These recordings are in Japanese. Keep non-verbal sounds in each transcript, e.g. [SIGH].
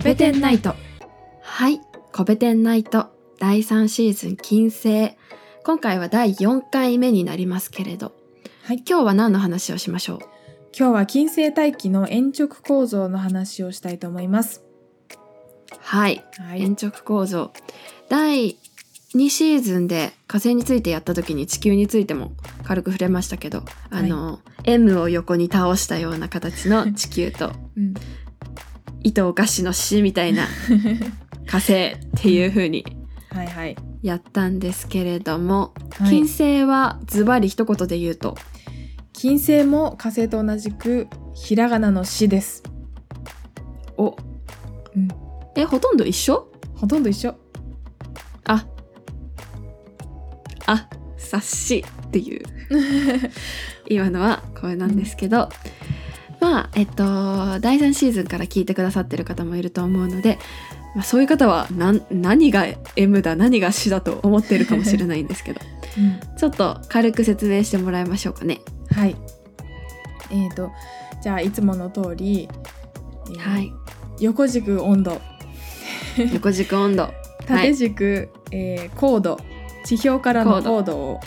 コペテンナイト。はい。コペテンナイト。第3シーズン金星今回は第4回目になりますけれど。はい、今日は何の話をしましょう？今日は金星大気の延直構造の話をしたいと思います。はい。はい、延直構造。第2シーズンで火星についてやった時に地球についても軽く触れましたけど、あの M を横に倒したような形の地球と。うん、糸お菓子の死みたいな [LAUGHS] 火星っていう風にはいはい。やったんですけれども、はい金星はズバリ一言で言うと金星も火星と同じくひらがなの死です。お、うんえほとんど一緒？ほとんど一緒。ああ察しっていう [LAUGHS] 今のはこれなんですけど、まあえっと第3シーズンから聞いてくださってる方もいると思うので、まあ、そういう方は何何が M だ何が C だと思ってるかもしれないんですけどうん、ちょっと軽く説明してもらいましょうかね。はい。えーと、じゃあいつもの通り、えーはい、横軸温度、横軸温度。[LAUGHS] 縦軸、えー高度、地表からの高度。を、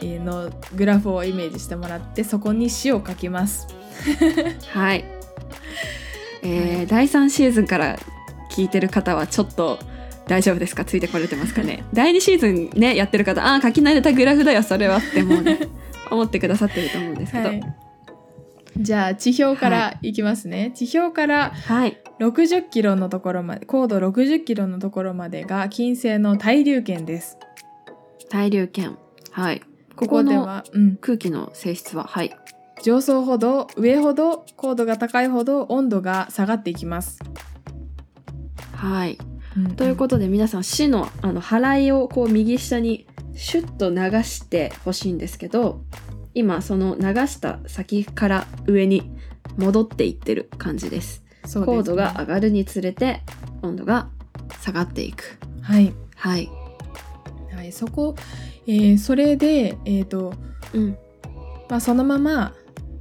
えーのグラフをイメージしてもらって、そこに死を書きます。[LAUGHS] はい。えー第3シーズンから聞いてる方はちょっと大丈夫ですか？ついてこれてますかね？[LAUGHS] 第2シーズンねやってる方ああ書き慣れたグラフだよそれはってもうね思ってくださってると思うんですけど。はい。じゃあ地表からい。きますね。地表からはい。60キロのところまで、高度60キロのところまでが金星の対流圏です。対流圏。はい。ここでは、うん、空気の性質ははい上層ほど上ほど高度が高いほど温度が下がっていきます。はい。うんということで皆さん死のあの払いをこう右下にシュッと流してほしいんですけど今その流した先から上に戻っていってる感じです。ですね。高度が上がるにつれて温度が下がっていく。はい、はい。はい、そこ、えーそれで、えーとうん。まあ、そのまま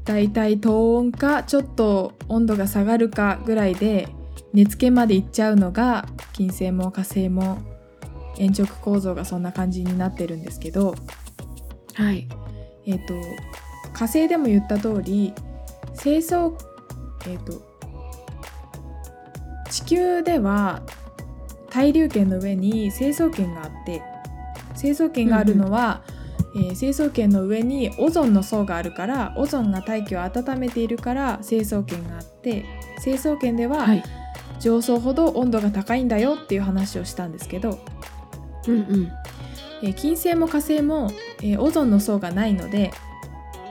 だいたい低温かちょっと温度が下がるかぐらいで熱圏までいっちゃうのが金星も火星も延直構造がそんな感じになってるんですけど、はい。えっ、と火星でも言った通り清掃えっ、と地球では対流圏の上に成層圏があって成層圏があるのは、えー成層圏の上にオゾンの層があるからオゾンが大気を温めているから成層圏があって成層圏でははい。上層ほど温度が高いんだよっていう話をしたんですけど、うんうん。えー金星も火星も、えーオゾンの層がないので、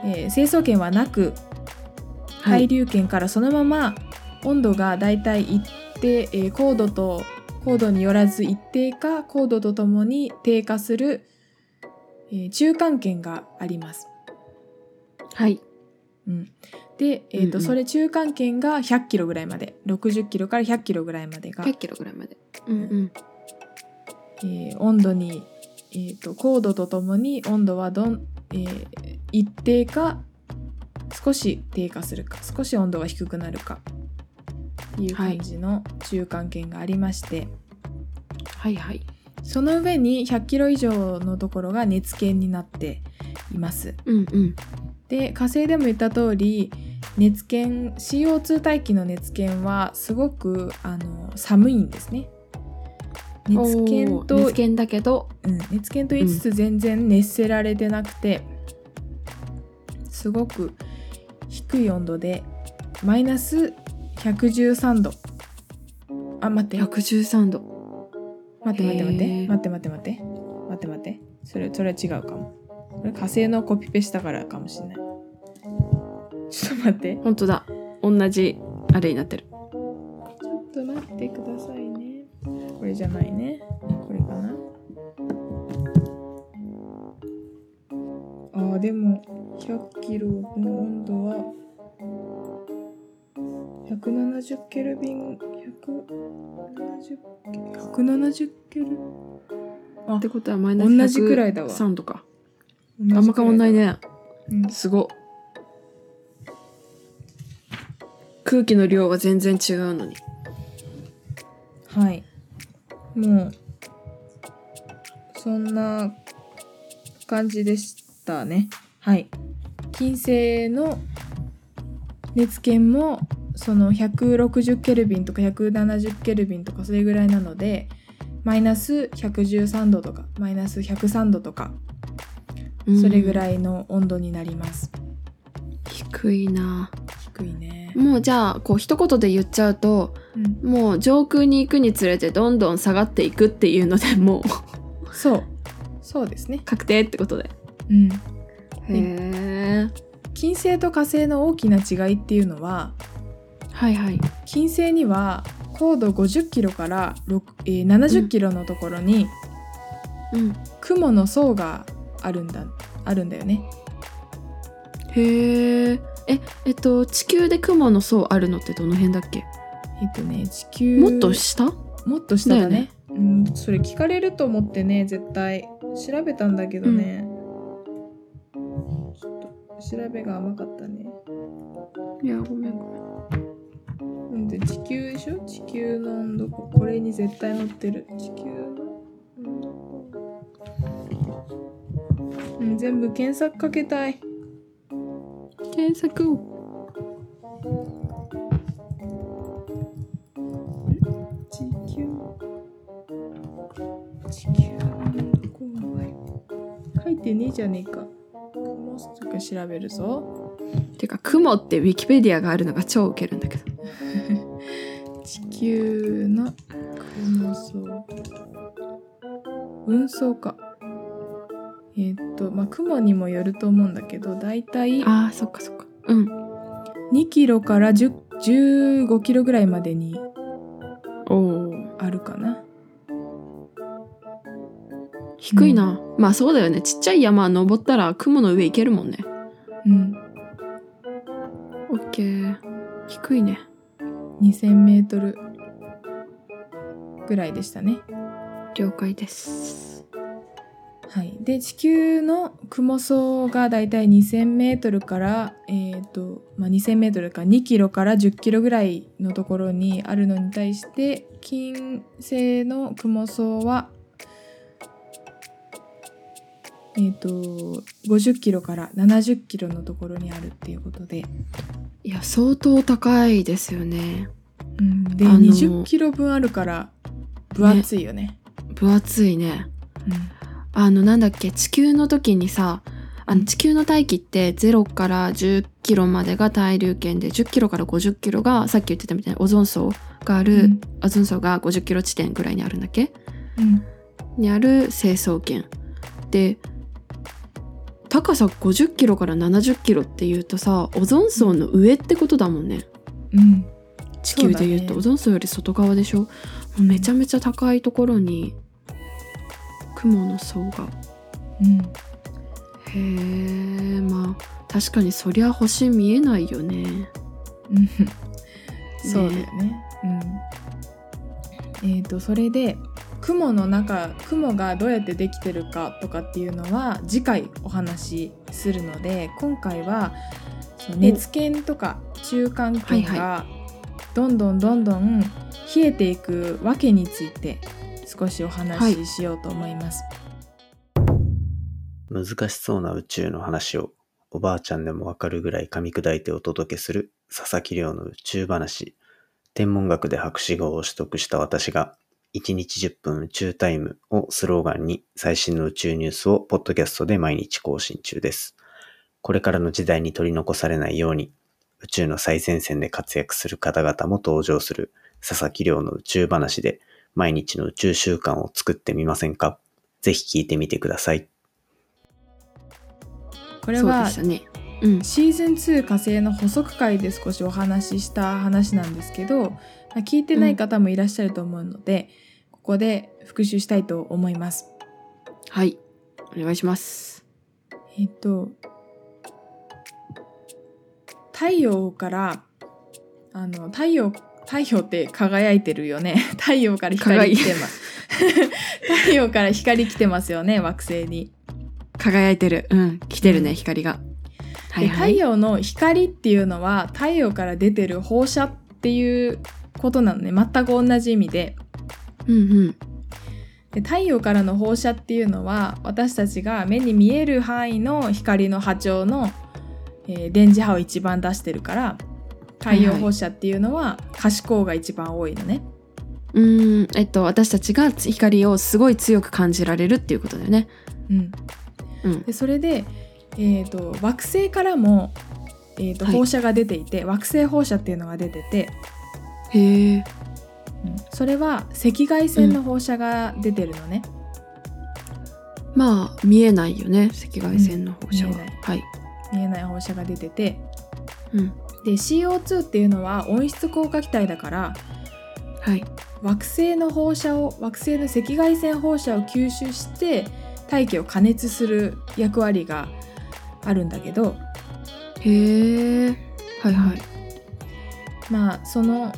えー成層圏はなくはい。対流圏からそのまま温度がだいたい一定、えー高度と高度によらず一定か高度とともに低下する、えー中間圏があります。はい。うん、で、えーとうんうん。それ中間圏が100キロぐらいまで。60キロから100キロぐらいまでが、100キロぐらいまで。うんうん。えー温度に、えーと高度とともに温度はどん、えー一定か少し低下するか少し温度が低くなるか。っていう感じの中間圏がありまして、はいはいその上に100キロ以上のところが熱圏になっています。うんうん。で火星でも言った通り熱圏 CO2 大気の熱圏はすごくあの寒いんですね。熱圏と熱圏だけど。うん、熱圏と言いつつ全然熱せられてなくて、すごく低い温度でマイナス113度。あ待って。待113度って待って待って。待って待って待って。待って待って。それそれは違うかも。これ火星のコピペしたからかもしれない。ちょっと待って。本当だ。同じあれになってる。ちょっと待ってくださいね。これじゃないね。これかな。あーでも100キロの温度は170ケルビン170 170ケル？ってことはマイナス同じくらいだわ。3とか。あんま変わんないね。うん。すご。っ空気の量が全然違うのに。はい。もうそんな感じでしたね。はい。金星の熱圏もその160ケルビンとか170ケルビンとかそれぐらいなのでマイナス113度とかマイナス103度とかそれぐいらいの温度になります、低いな。低いね、もうじゃあこう一言で言っちゃうとうん、もう上空に行くにつれてどんどん下がっていくっていうのでもうそう。そうですね。確定ってことで。うん。へえ金星と火星の大きな違いっていうのははいはい。金星には高度50キロから6えー70キロのところにうん。雲の層があるんだあるんだよね。へえええっと地球で雲の層あるのってどの辺だっけ？えっとね地球もっと下？もっと下だね。ね。うん、それ聞かれると思ってね絶対調べたんだけどね、ちょっと調べが甘かったね。いやごめんごめんなんで地球でしょ？地球の温度。これに絶対載ってる。地球の温度。うん全部検索かけたい。検索を。地球？地球の温度勾配書いてねえじゃねえか。雲すとか調べるぞ。てか雲ってウィキペディアがあるのが超ウケるんだけど地球の雲層。運送か。えーっとまあ雲にもよると思うんだけどだいたいあーそっかそっか。うん。2キロから10 15キロぐらいまでにおおあるかな。低いな、まあそうだよね。ちっちゃい山登ったら雲の上行けるもんね。うん。オッケー。低いね。2000メートルぐらいでしたね。了解です。はい、で地球の雲層がだいたい 2000m から、えーとまあ、2000m か2キロから10キロぐらいのところにあるのに対して金星の雲層は、えー、と50キロから70キロのところにあるっていうことで、いや相当高いですよね。うん、で、あの20キロ分あるから分厚いよね。分厚いね。うん。あのなんだっけ地球の時にさあの地球の大気って0から10キロまでが対流圏で10キロから50キロがさっき言ってたみたいにオゾン層がある、うん。オゾン層が50キロ地点ぐらいにあるんだっけ？うん。にある成層圏。で高さ50キロから70キロっていうとさオゾン層の上ってことだもんね。うん。地球でいうと。オゾン層より外側でしょ？めちゃめちゃ高いところに雲の層が。うん。へえまあ確かにそりゃ星見えないよね。うん。そうだよね。うん、えっ、とそれで雲の中雲がどうやってできてるかとかっていうのは次回お話しするので今回は熱圏とか中間圏はいがどんどんどんどん冷えていくわけについて少しお話ししようと思います。難しそうな宇宙の話をおばあちゃんでもわかるぐらい噛み砕いてお届けする佐々木亮の宇宙話。天文学で博士号を取得した私が1日10分宇宙タイムをスローガンに最新の宇宙ニュースをポッドキャストで毎日更新中です。これからの時代に取り残されないように宇宙の最前線で活躍する方々も登場する。佐々木亮の宇宙話で毎日の宇宙習慣を作ってみませんか？ぜひ聞いてみてください。これはね。うん。シーズン2火星の補足会で少しお話しした話なんですけどまあ聞いてない方もいらっしゃると思うので、ここで復習したいと思います。はい。お願いします。えっと太陽からあの太陽太陽って輝いてるよね。[LAUGHS] 太陽から光来てます。太陽から光来てますよね惑星に。輝いてる。うん。来てるね、うん。光が。はでいはい。太陽の光っていうのは太陽から出てる放射っていうことなのね。全く同じ意味で。うんうん。で太陽からの放射っていうのは私たちが目に見える範囲の光の波長の、えー電磁波を一番出してるから太陽放射っていうのは可視光が一番多いのね。うーん。えっと私たちが光をすごい強く感じられるっていうことだよね。うん、うん。でそれで、えー、と惑星からも、えーとはい。放射が出ていて、惑星放射っていうのが出てて、へえうん。それは赤外線の放射が出てるのね。まあ見えないよね赤外線の放射は、はい、見えない放射が出てて。うん。で CO2 っていうのは温室効果気体だからはい、惑星の放射を惑星の赤外線放射を吸収して大気を加熱する役割があるんだけど。へえはいはい。まあその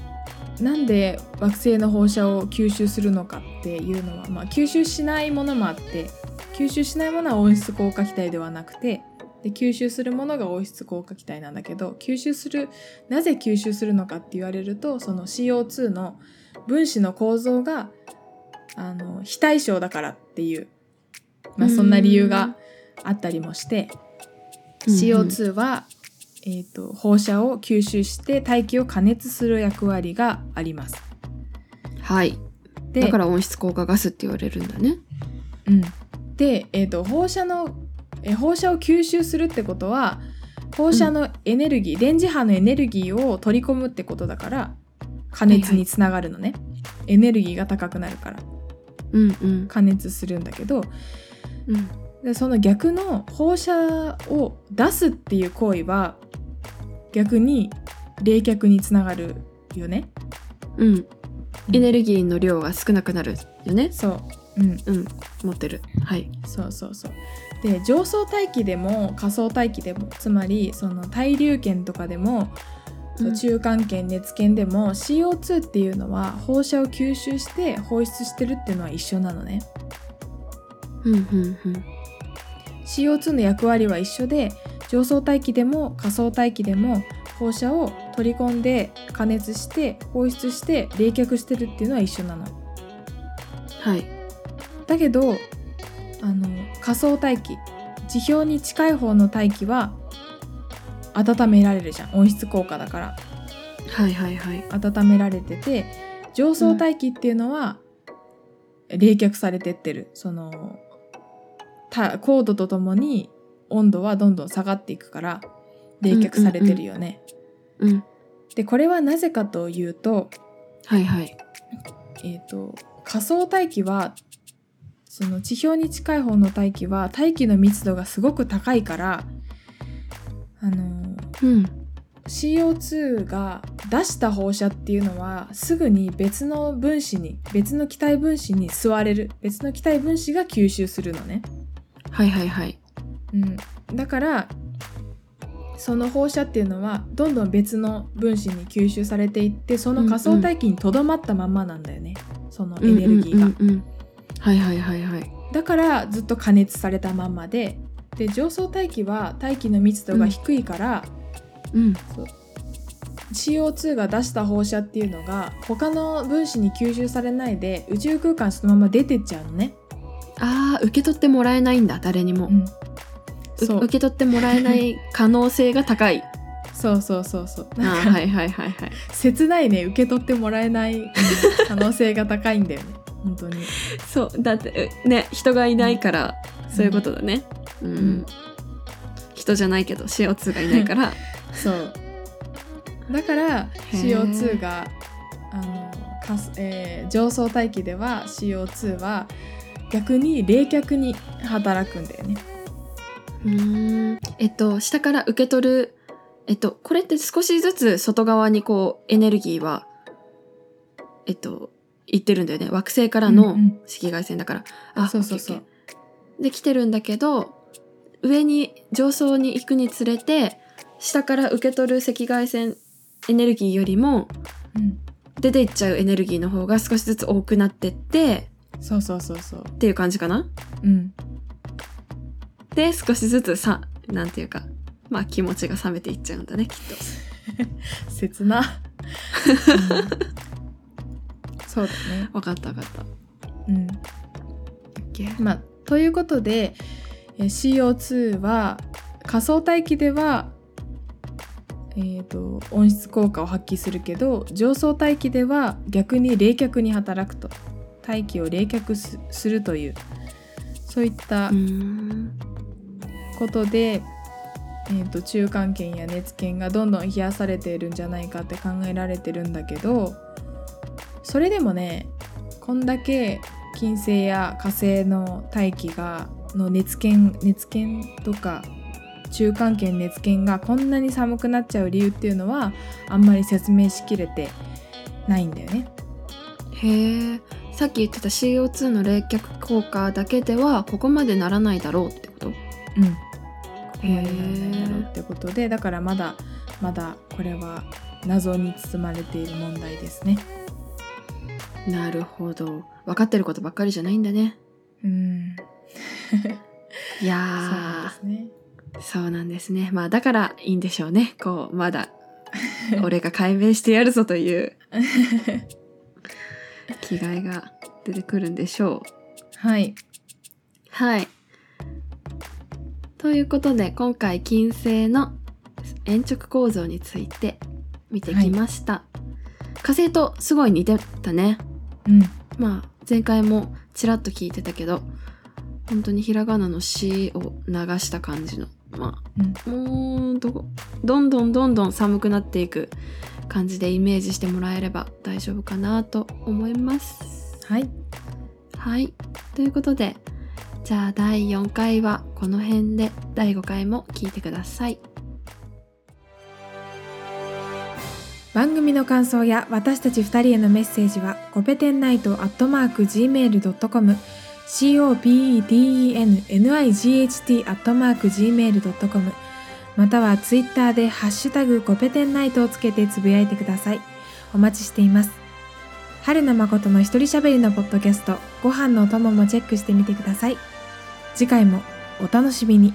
なんで惑星の放射を吸収するのかっていうのは、まあ、吸収しないものもあって吸収しないものは温室効果気体ではなくてで吸収するものが温室効果気体なんだけど吸収するなぜ吸収するのかって言われるとその CO2 の分子の構造があの非対称だからっていう、まあ、そんな理由があったりもして。CO2 は、えー、と放射を吸収して大気を加熱する役割があります。はいでだから温室効果ガスって言われるんだねうん、で、えー、と放射のえ放射を吸収するってことは放射のエネルギー、電磁波のエネルギーを取り込むってことだから加熱につながるのね、エネルギーが高くなるから。うんうん。加熱するんだけどうん。でその逆の放射を出すっていう行為は逆に冷却につながるよね。うん。エネルギーの量が少なくなるよね。そう、うん、うん。持ってる。はい。そうそうそう。で上層大気でも下層大気でもつまりその対流圏とかでも、そう中間圏熱圏でも CO2 っていうのは放射を吸収して放出してるっていうのは一緒なのね。うんうんうん CO2 の役割は一緒で上層大気でも下層大気でも放射を取り込んで加熱して放出して冷却してるっていうのは一緒なの。はいだけどあの下層大気。地表に近い方の大気は温められるじゃん。温室効果だから。はいはいはい。温められてて上層大気っていうのは冷却されてってる。そのた高度とともに温度はどんどん下がっていくから冷却されてるよね。うんでこれはなぜかというと,、はいはい。えー、と下層大気はその地表に近い方の大気は大気の密度がすごく高いからあのうん。CO2 が出した放射っていうのはすぐに別の分子に別の気体分子に吸われる。別の気体分子が吸収するのね、はいはいはい。うん、だからその放射っていうのはどんどん別の分子に吸収されていってその仮想大気にとどまったまんまなんだよね、そのエネルギーが、うんうんうんうんはいはいはいはい。だからずっと加熱されたまんまで。で上層大気は大気の密度が低いから、うん。CO2 が出した放射っていうのが他の分子に吸収されないで宇宙空間そのまま出てっちゃうのね。あー受け取ってもらえないんだ誰にも、うん、うそう。受け取ってもらえない可能性が高い。そうそうそうそう。あなんか、ーはいはいはいはい。切ないね。受け取ってもらえない、うん可能性が高いんだよね本当に。そうだってうね人がいないからそういうことだね。うん、ん。人じゃないけど CO2 がいないから。[LAUGHS] そう。だからー。CO2 があのかす、えー上層大気では CO2 は逆に冷却に働くんだよね。うーん。えっと下から受け取るえっとこれって少しずつ外側にこうエネルギーはえっと行ってるんだよね。惑星からのうんうん。赤外線だから、あそうそうそう。オッケーオッケー。で来てるんだけど上に上層に行くにつれて下から受け取る赤外線エネルギーよりもうん。出ていっちゃうエネルギーの方が少しずつ多くなってってそうそうそうそう。っていう感じかな？うん。で少しずつさなんていうかまあ気持ちが冷めていっちゃうんだねきっと。[LAUGHS] 切な、う [LAUGHS] んそうだね。分かった分かった。うん。まあということでえー CO2 は仮想大気ではえー、と温室効果を発揮するけど上層大気では逆に冷却に働くと。大気を冷却すするという。そういったことで、えー、と中間圏や熱圏がどんどん冷やされているんじゃないかって考えられてるんだけどそれでもねこんだけ金星や火星の大気がの熱圏熱圏とか中間圏熱圏がこんなに寒くなっちゃう理由っていうのはあんまり説明しきれてないんだよね。へえさっき言ってた CO2 の冷却効果だけではここまでならないだろうってこと？うん、ここまでなんないだろうってことでだからまだまだこれは謎に包まれている問題ですね。なるほど。分かってることばっかりじゃないんだね。うん、いやそうなんーですね。そうなんですね。まあだからいいんでしょうね。こうまだ俺が解明してやるぞという [LAUGHS] 気概が出てくるんでしょう。はい、はい。ということで今回金星の鉛直構造について見てきました。火星とすごい似てたね。うん、まあ前回もちらっと聞いてたけど本当にひらがなの「し」を流した感じのまあもうどどんどんどんどん寒くなっていく感じでイメージしてもらえれば大丈夫かなと思います。はい、はい。ということで、じゃあ第4回はこの辺で第5回も聞いてください。番組の感想や私たち2人へのメッセージはコペテンナイトアットマーク Gmail.com copetennight アットマーク Gmail.com またはツイッターでハッシュタグコペテンナイトをつけてつぶやいてください。お待ちしています。春名誠の一人喋りのポッドキャストご飯のお供もチェックしてみてください。次回もお楽しみに。